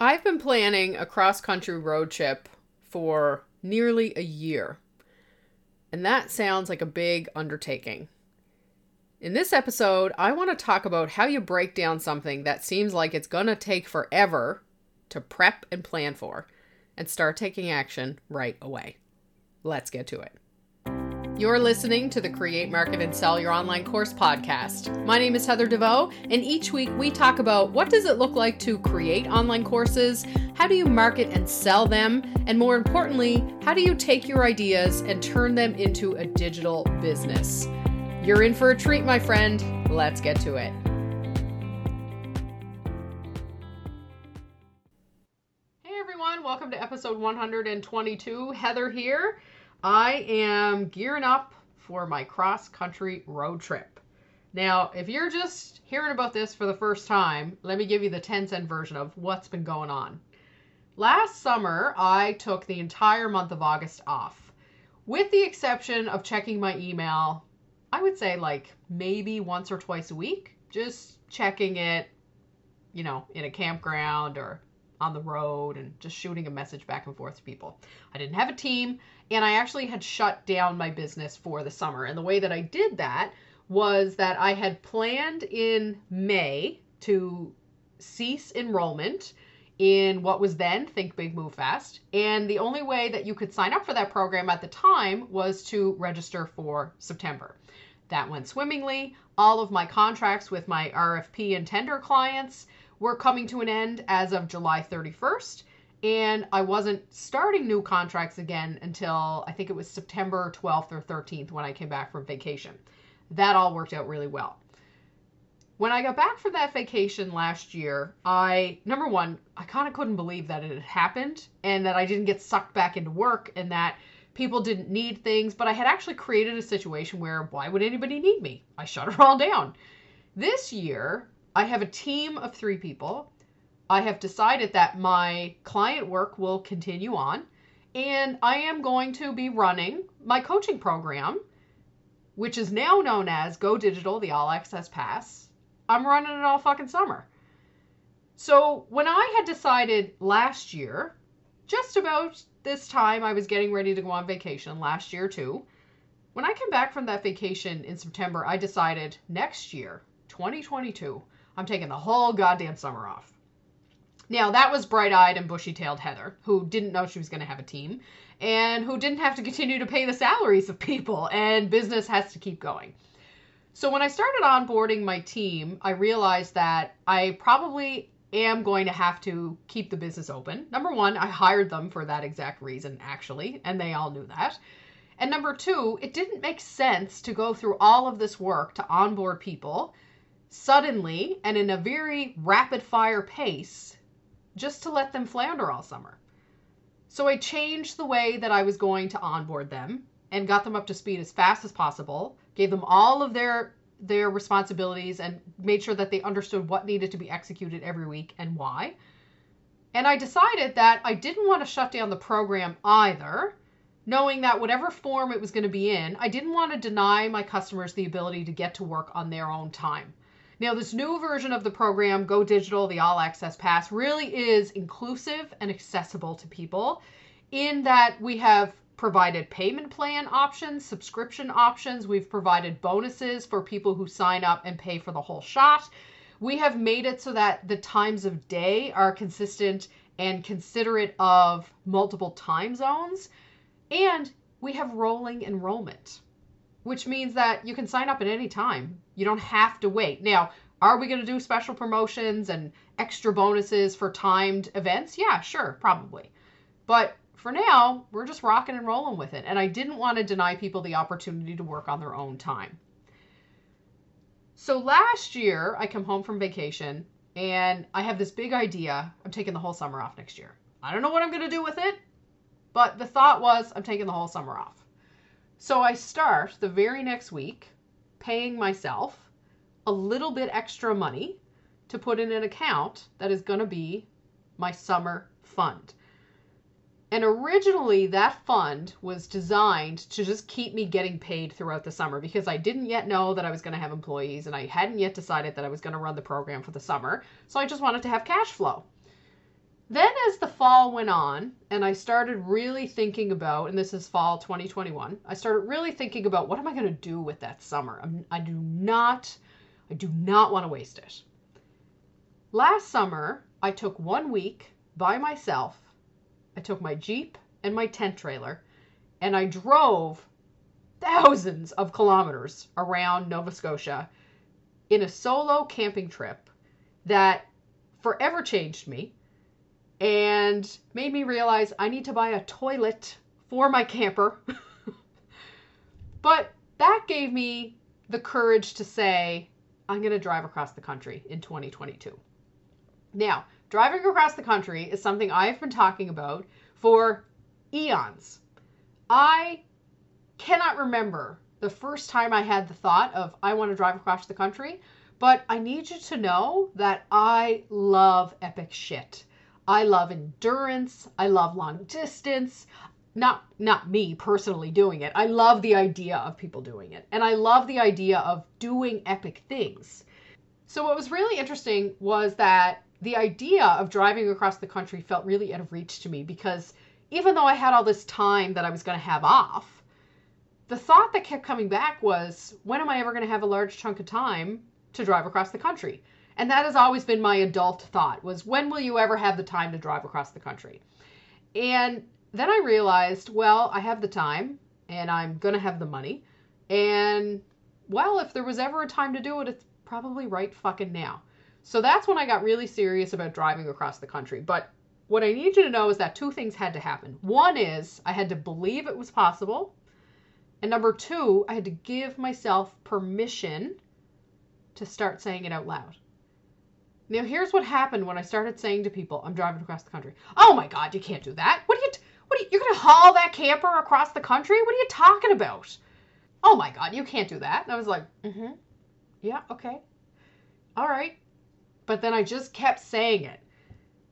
I've been planning a cross country road trip for nearly a year, and that sounds like a big undertaking. In this episode, I want to talk about how you break down something that seems like it's going to take forever to prep and plan for and start taking action right away. Let's get to it. You're listening to the Create, Market, and Sell Your Online Course podcast. My name is Heather DeVoe, and each week we talk about what does it look like to create online courses, how do you market and sell them, and more importantly, how do you take your ideas and turn them into a digital business. You're in for a treat, my friend. Let's get to it. Hey everyone, welcome to episode 122. Heather here. I am gearing up for my cross country road trip. Now, if you're just hearing about this for the first time, let me give you the 10 cent version of what's been going on. Last summer, I took the entire month of August off, with the exception of checking my email, I would say like maybe once or twice a week, just checking it, you know, in a campground or on the road and just shooting a message back and forth to people. I didn't have a team and I actually had shut down my business for the summer. And the way that I did that was that I had planned in May to cease enrollment in what was then Think Big Move Fast. And the only way that you could sign up for that program at the time was to register for September. That went swimmingly. All of my contracts with my RFP and tender clients were coming to an end as of July 31st. And I wasn't starting new contracts again until I think it was September 12th or 13th when I came back from vacation. That all worked out really well. When I got back from that vacation last year, I, number one, I kind of couldn't believe that it had happened and that I didn't get sucked back into work and that people didn't need things, but I had actually created a situation where why would anybody need me? I shut it all down. This year, I have a team of three people. I have decided that my client work will continue on, and I am going to be running my coaching program, which is now known as Go Digital, the All Access Pass. I'm running it all fucking summer. So when I had decided last year, just about this time I was getting ready to go on vacation last year too. When I came back from that vacation in September, I decided next year, 2022, I'm taking the whole goddamn summer off. Now, that was bright eyed and bushy tailed Heather, who didn't know she was going to have a team and who didn't have to continue to pay the salaries of people, and business has to keep going. So, when I started onboarding my team, I realized that I probably am going to have to keep the business open. Number one, I hired them for that exact reason, actually, and they all knew that. And number two, it didn't make sense to go through all of this work to onboard people suddenly and in a very rapid fire pace just to let them flounder all summer. So I changed the way that I was going to onboard them and got them up to speed as fast as possible, gave them all of their their responsibilities and made sure that they understood what needed to be executed every week and why. And I decided that I didn't want to shut down the program either, knowing that whatever form it was going to be in, I didn't want to deny my customers the ability to get to work on their own time. Now, this new version of the program, Go Digital, the All Access Pass, really is inclusive and accessible to people in that we have provided payment plan options, subscription options, we've provided bonuses for people who sign up and pay for the whole shot. We have made it so that the times of day are consistent and considerate of multiple time zones. And we have rolling enrollment which means that you can sign up at any time. You don't have to wait. Now, are we going to do special promotions and extra bonuses for timed events? Yeah, sure, probably. But for now, we're just rocking and rolling with it. And I didn't want to deny people the opportunity to work on their own time. So last year, I come home from vacation and I have this big idea. I'm taking the whole summer off next year. I don't know what I'm going to do with it, but the thought was I'm taking the whole summer off. So I start the very next week paying myself a little bit extra money to put in an account that is going to be my summer fund. And originally, that fund was designed to just keep me getting paid throughout the summer because I didn't yet know that I was going to have employees and I hadn't yet decided that I was going to run the program for the summer. So I just wanted to have cash flow. Then as the fall went on and I started really thinking about, and this is fall 2021, I started really thinking about what am I going to do with that summer? I'm, I do not, I do not want to waste it. Last summer, I took one week by myself. I took my Jeep and my tent trailer and I drove thousands of kilometers around Nova Scotia in a solo camping trip that forever changed me and made me realize I need to buy a toilet for my camper. but that gave me the courage to say, I'm going to drive across the country in 2022. Now, driving across the country is something I've been talking about for eons. I cannot remember the first time I had the thought of, I want to drive across the country, but I need you to know that I love epic shit. I love endurance. I love long distance. Not not me personally doing it. I love the idea of people doing it. And I love the idea of doing epic things. So what was really interesting was that the idea of driving across the country felt really out of reach to me because even though I had all this time that I was going to have off, the thought that kept coming back was when am I ever going to have a large chunk of time to drive across the country? And that has always been my adult thought was when will you ever have the time to drive across the country? And then I realized, well, I have the time and I'm going to have the money. And well, if there was ever a time to do it, it's probably right fucking now. So that's when I got really serious about driving across the country. But what I need you to know is that two things had to happen. One is I had to believe it was possible. And number two, I had to give myself permission to start saying it out loud. Now, here's what happened when I started saying to people, I'm driving across the country. Oh my God, you can't do that. What are you, what are you, you're going to haul that camper across the country? What are you talking about? Oh my God, you can't do that. And I was like, mm hmm. Yeah, okay. All right. But then I just kept saying it.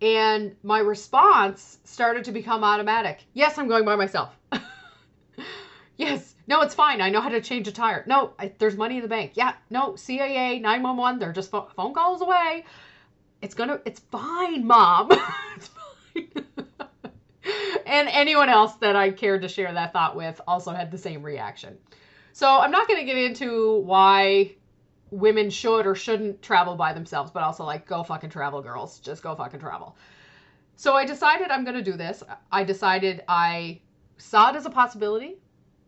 And my response started to become automatic. Yes, I'm going by myself. yes. No, it's fine. I know how to change a tire. No, I, there's money in the bank. Yeah. No, CAA, 911, they're just phone calls away. It's gonna, it's fine, mom. it's fine. and anyone else that I cared to share that thought with also had the same reaction. So I'm not going to get into why women should or shouldn't travel by themselves, but also like go fucking travel, girls. Just go fucking travel. So I decided I'm going to do this. I decided I saw it as a possibility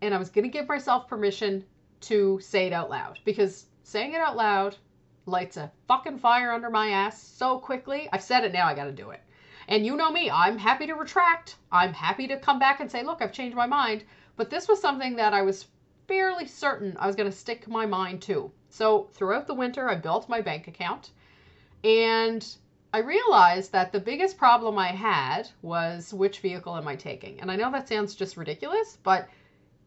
and I was going to give myself permission to say it out loud because saying it out loud lights a fucking fire under my ass so quickly. I've said it now, I got to do it. And you know me, I'm happy to retract. I'm happy to come back and say, look, I've changed my mind. But this was something that I was fairly certain I was going to stick my mind to. So throughout the winter, I built my bank account and I realized that the biggest problem I had was which vehicle am I taking? And I know that sounds just ridiculous, but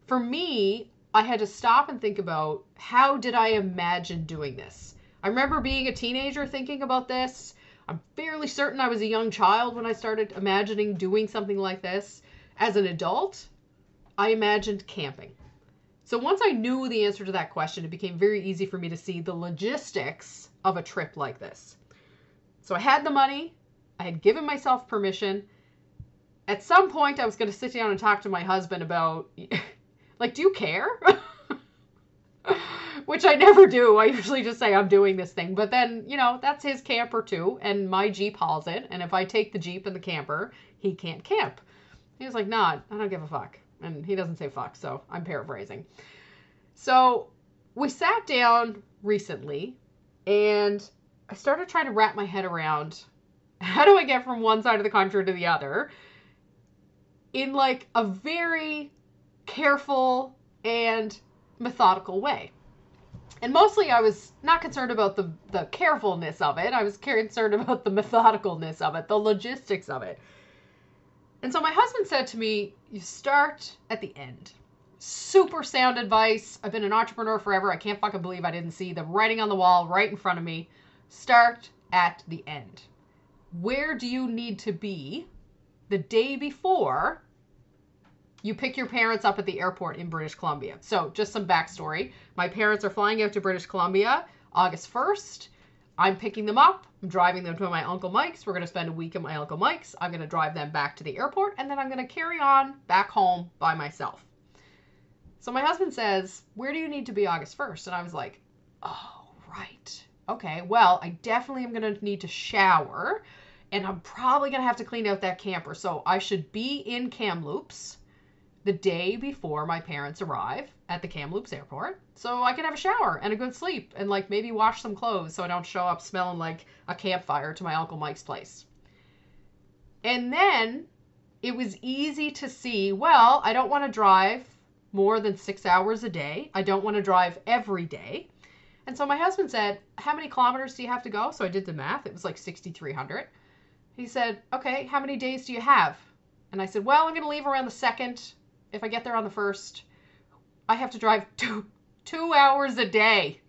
for me, I had to stop and think about how did I imagine doing this? I remember being a teenager thinking about this. I'm fairly certain I was a young child when I started imagining doing something like this. As an adult, I imagined camping. So once I knew the answer to that question, it became very easy for me to see the logistics of a trip like this. So I had the money, I had given myself permission. At some point, I was going to sit down and talk to my husband about, like, do you care? Which I never do. I usually just say I'm doing this thing. But then, you know, that's his camper too, and my Jeep hauls it. And if I take the Jeep and the camper, he can't camp. He's like, nah, I don't give a fuck. And he doesn't say fuck, so I'm paraphrasing. So we sat down recently and I started trying to wrap my head around how do I get from one side of the country to the other in like a very careful and methodical way. And mostly I was not concerned about the, the carefulness of it. I was concerned about the methodicalness of it, the logistics of it. And so my husband said to me, You start at the end. Super sound advice. I've been an entrepreneur forever. I can't fucking believe I didn't see the writing on the wall right in front of me. Start at the end. Where do you need to be the day before you pick your parents up at the airport in British Columbia? So, just some backstory. My parents are flying out to British Columbia August 1st. I'm picking them up. I'm driving them to my Uncle Mike's. We're going to spend a week at my Uncle Mike's. I'm going to drive them back to the airport and then I'm going to carry on back home by myself. So my husband says, Where do you need to be August 1st? And I was like, Oh, right. Okay, well, I definitely am going to need to shower and I'm probably going to have to clean out that camper. So I should be in Kamloops the day before my parents arrive at the Kamloops airport so I can have a shower and a good sleep and like maybe wash some clothes so I don't show up smelling like a campfire to my Uncle Mike's place. And then it was easy to see well, I don't want to drive more than six hours a day. I don't want to drive every day. And so my husband said, How many kilometers do you have to go? So I did the math. It was like 6,300. He said, Okay, how many days do you have? And I said, Well, I'm going to leave around the second. If I get there on the first, I have to drive two, two hours a day.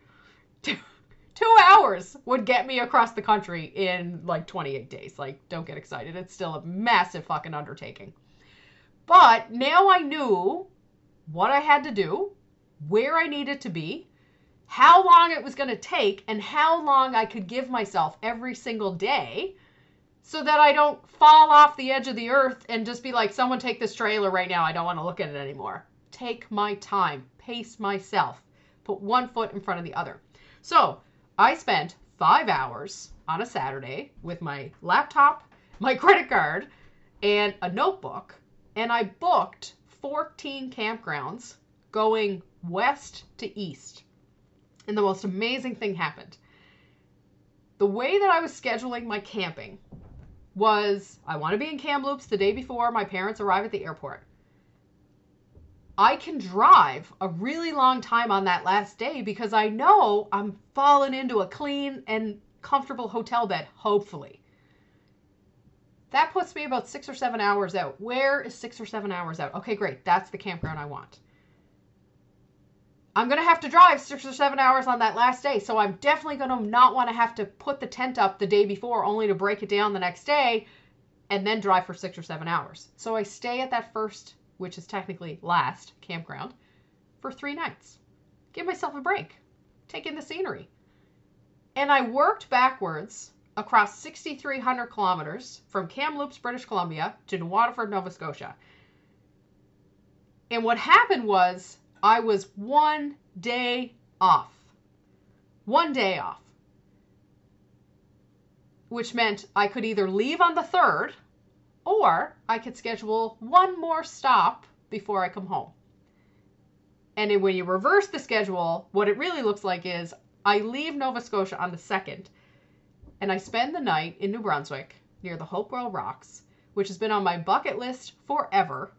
Two, two hours would get me across the country in like 28 days. Like, don't get excited. It's still a massive fucking undertaking. But now I knew what I had to do, where I needed to be, how long it was going to take, and how long I could give myself every single day so that I don't fall off the edge of the earth and just be like, someone take this trailer right now. I don't want to look at it anymore. Take my time, pace myself, put one foot in front of the other. So I spent five hours on a Saturday with my laptop, my credit card, and a notebook, and I booked 14 campgrounds going west to east. And the most amazing thing happened. The way that I was scheduling my camping was I want to be in Kamloops the day before my parents arrive at the airport. I can drive a really long time on that last day because I know I'm falling into a clean and comfortable hotel bed, hopefully. That puts me about six or seven hours out. Where is six or seven hours out? Okay, great. That's the campground I want. I'm going to have to drive six or seven hours on that last day. So I'm definitely going to not want to have to put the tent up the day before only to break it down the next day and then drive for six or seven hours. So I stay at that first, which is technically last campground, for three nights. Give myself a break, take in the scenery. And I worked backwards across 6,300 kilometers from Kamloops, British Columbia to New Waterford, Nova Scotia. And what happened was I was one day off. One day off. Which meant I could either leave on the 3rd or I could schedule one more stop before I come home. And when you reverse the schedule, what it really looks like is I leave Nova Scotia on the 2nd and I spend the night in New Brunswick near the Hopewell Rocks, which has been on my bucket list forever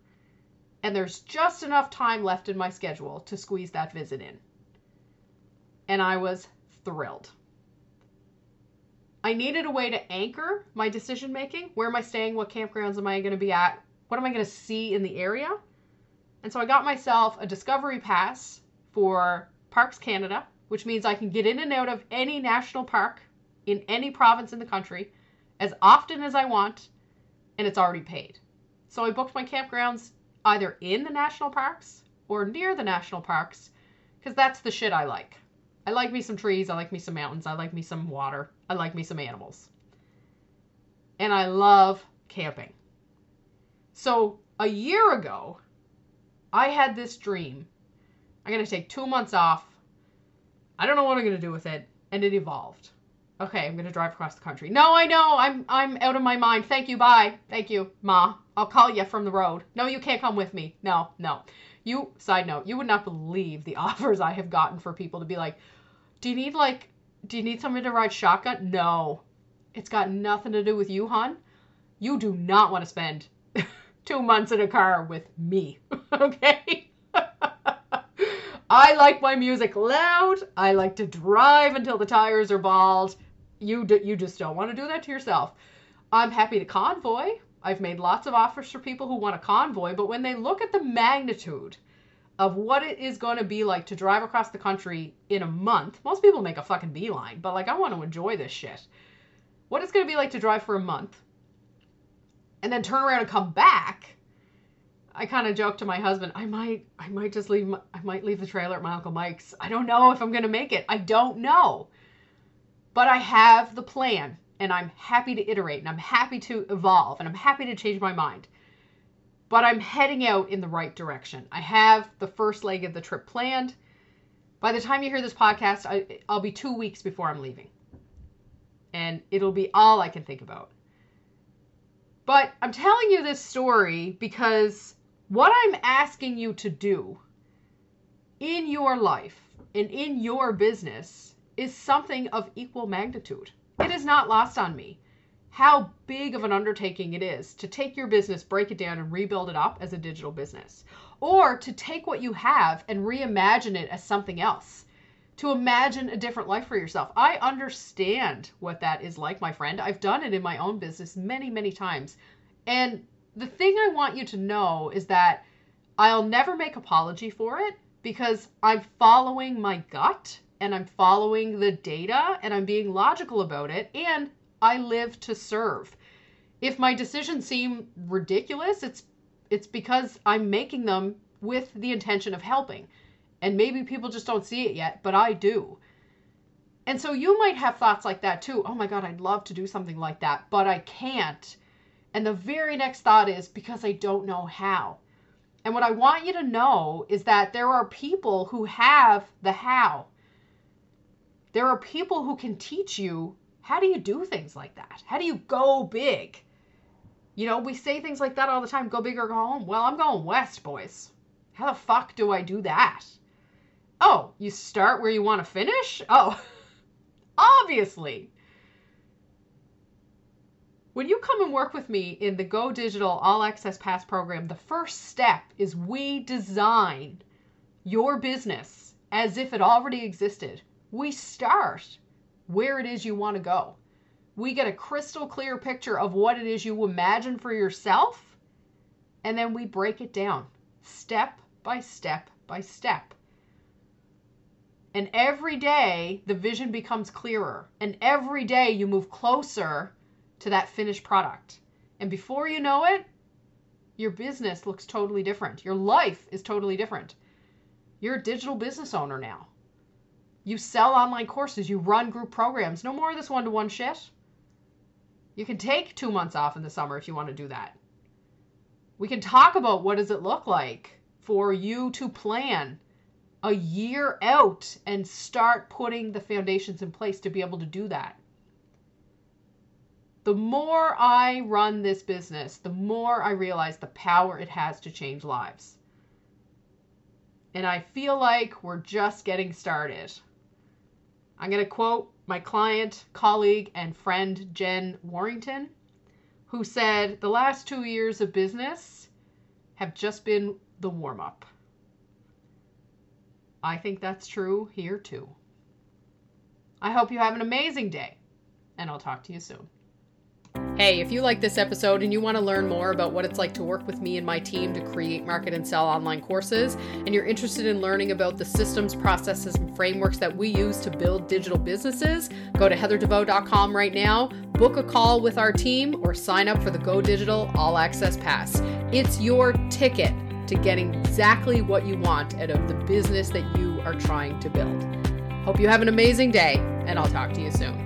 and there's just enough time left in my schedule to squeeze that visit in. And I was thrilled. I needed a way to anchor my decision making. Where am I staying? What campgrounds am I going to be at? What am I going to see in the area? And so I got myself a discovery pass for Parks Canada, which means I can get in and out of any national park in any province in the country as often as I want, and it's already paid. So I booked my campgrounds either in the national parks or near the national parks because that's the shit I like. I like me some trees, I like me some mountains, I like me some water, I like me some animals. And I love camping. So a year ago, I had this dream. I'm going to take two months off. I don't know what I'm going to do with it. And it evolved. Okay, I'm to drive across the country. No, I know. I'm I'm out of my mind. Thank you. Bye. Thank you, Ma. I'll call you from the road. No, you can't come with me. No, no. You, side note, you would not believe the offers I have gotten for people to be like, do you need like, do you need somebody to ride shotgun? No. It's got nothing to do with you, hon. You do not want to spend two months in a car with me. okay? I like my music loud. I like to drive until the tires are bald. You, d- you just don't want to do that to yourself. I'm happy to convoy. I've made lots of offers for people who want a convoy, but when they look at the magnitude of what it is going to be like to drive across the country in a month, most people make a fucking beeline, but like I want to enjoy this shit. What it's going to be like to drive for a month and then turn around and come back. I kind of joked to my husband, I might I might just leave my, I might leave the trailer at my uncle Mike's. I don't know if I'm going to make it. I don't know. But I have the plan and I'm happy to iterate and I'm happy to evolve and I'm happy to change my mind. But I'm heading out in the right direction. I have the first leg of the trip planned. By the time you hear this podcast, I, I'll be two weeks before I'm leaving. And it'll be all I can think about. But I'm telling you this story because what I'm asking you to do in your life and in your business is something of equal magnitude. It is not lost on me how big of an undertaking it is to take your business, break it down, and rebuild it up as a digital business, or to take what you have and reimagine it as something else, to imagine a different life for yourself. I understand what that is like, my friend. I've done it in my own business many, many times. And the thing I want you to know is that I'll never make apology for it because I'm following my gut and I'm following the data and I'm being logical about it and I live to serve. If my decisions seem ridiculous, it's it's because I'm making them with the intention of helping. And maybe people just don't see it yet, but I do. And so you might have thoughts like that too. Oh my God, I'd love to do something like that, but I can't. And the very next thought is because I don't know how. And what I want you to know is that there are people who have the how. There are people who can teach you how do you do things like that? How do you go big? You know, we say things like that all the time go big or go home. Well, I'm going west, boys. How the fuck do I do that? Oh, you start where you want to finish? Oh, obviously. When you come and work with me in the Go Digital All Access Pass program, the first step is we design your business as if it already existed. We start where it is you want to go. We get a crystal clear picture of what it is you imagine for yourself, and then we break it down step by step by step. And every day, the vision becomes clearer. And every day, you move closer to that finished product. And before you know it, your business looks totally different. Your life is totally different. You're a digital business owner now. You sell online courses, you run group programs. No more of this one to one shit. You can take two months off in the summer if you want to do that. We can talk about what does it look like for you to plan a year out and start putting the foundations in place to be able to do that the more I run this business, the more I realize the power it has to change lives. And I feel like we're just getting started. I'm going to quote my client, colleague, and friend, Jen Warrington, who said, The last two years of business have just been the warm up. I think that's true here too. I hope you have an amazing day, and I'll talk to you soon. Hey, if you like this episode and you want to learn more about what it's like to work with me and my team to create, market, and sell online courses, and you're interested in learning about the systems, processes, and frameworks that we use to build digital businesses, go to heatherdeveau.com right now, book a call with our team, or sign up for the Go Digital All Access Pass. It's your ticket to getting exactly what you want out of the business that you are trying to build. Hope you have an amazing day, and I'll talk to you soon.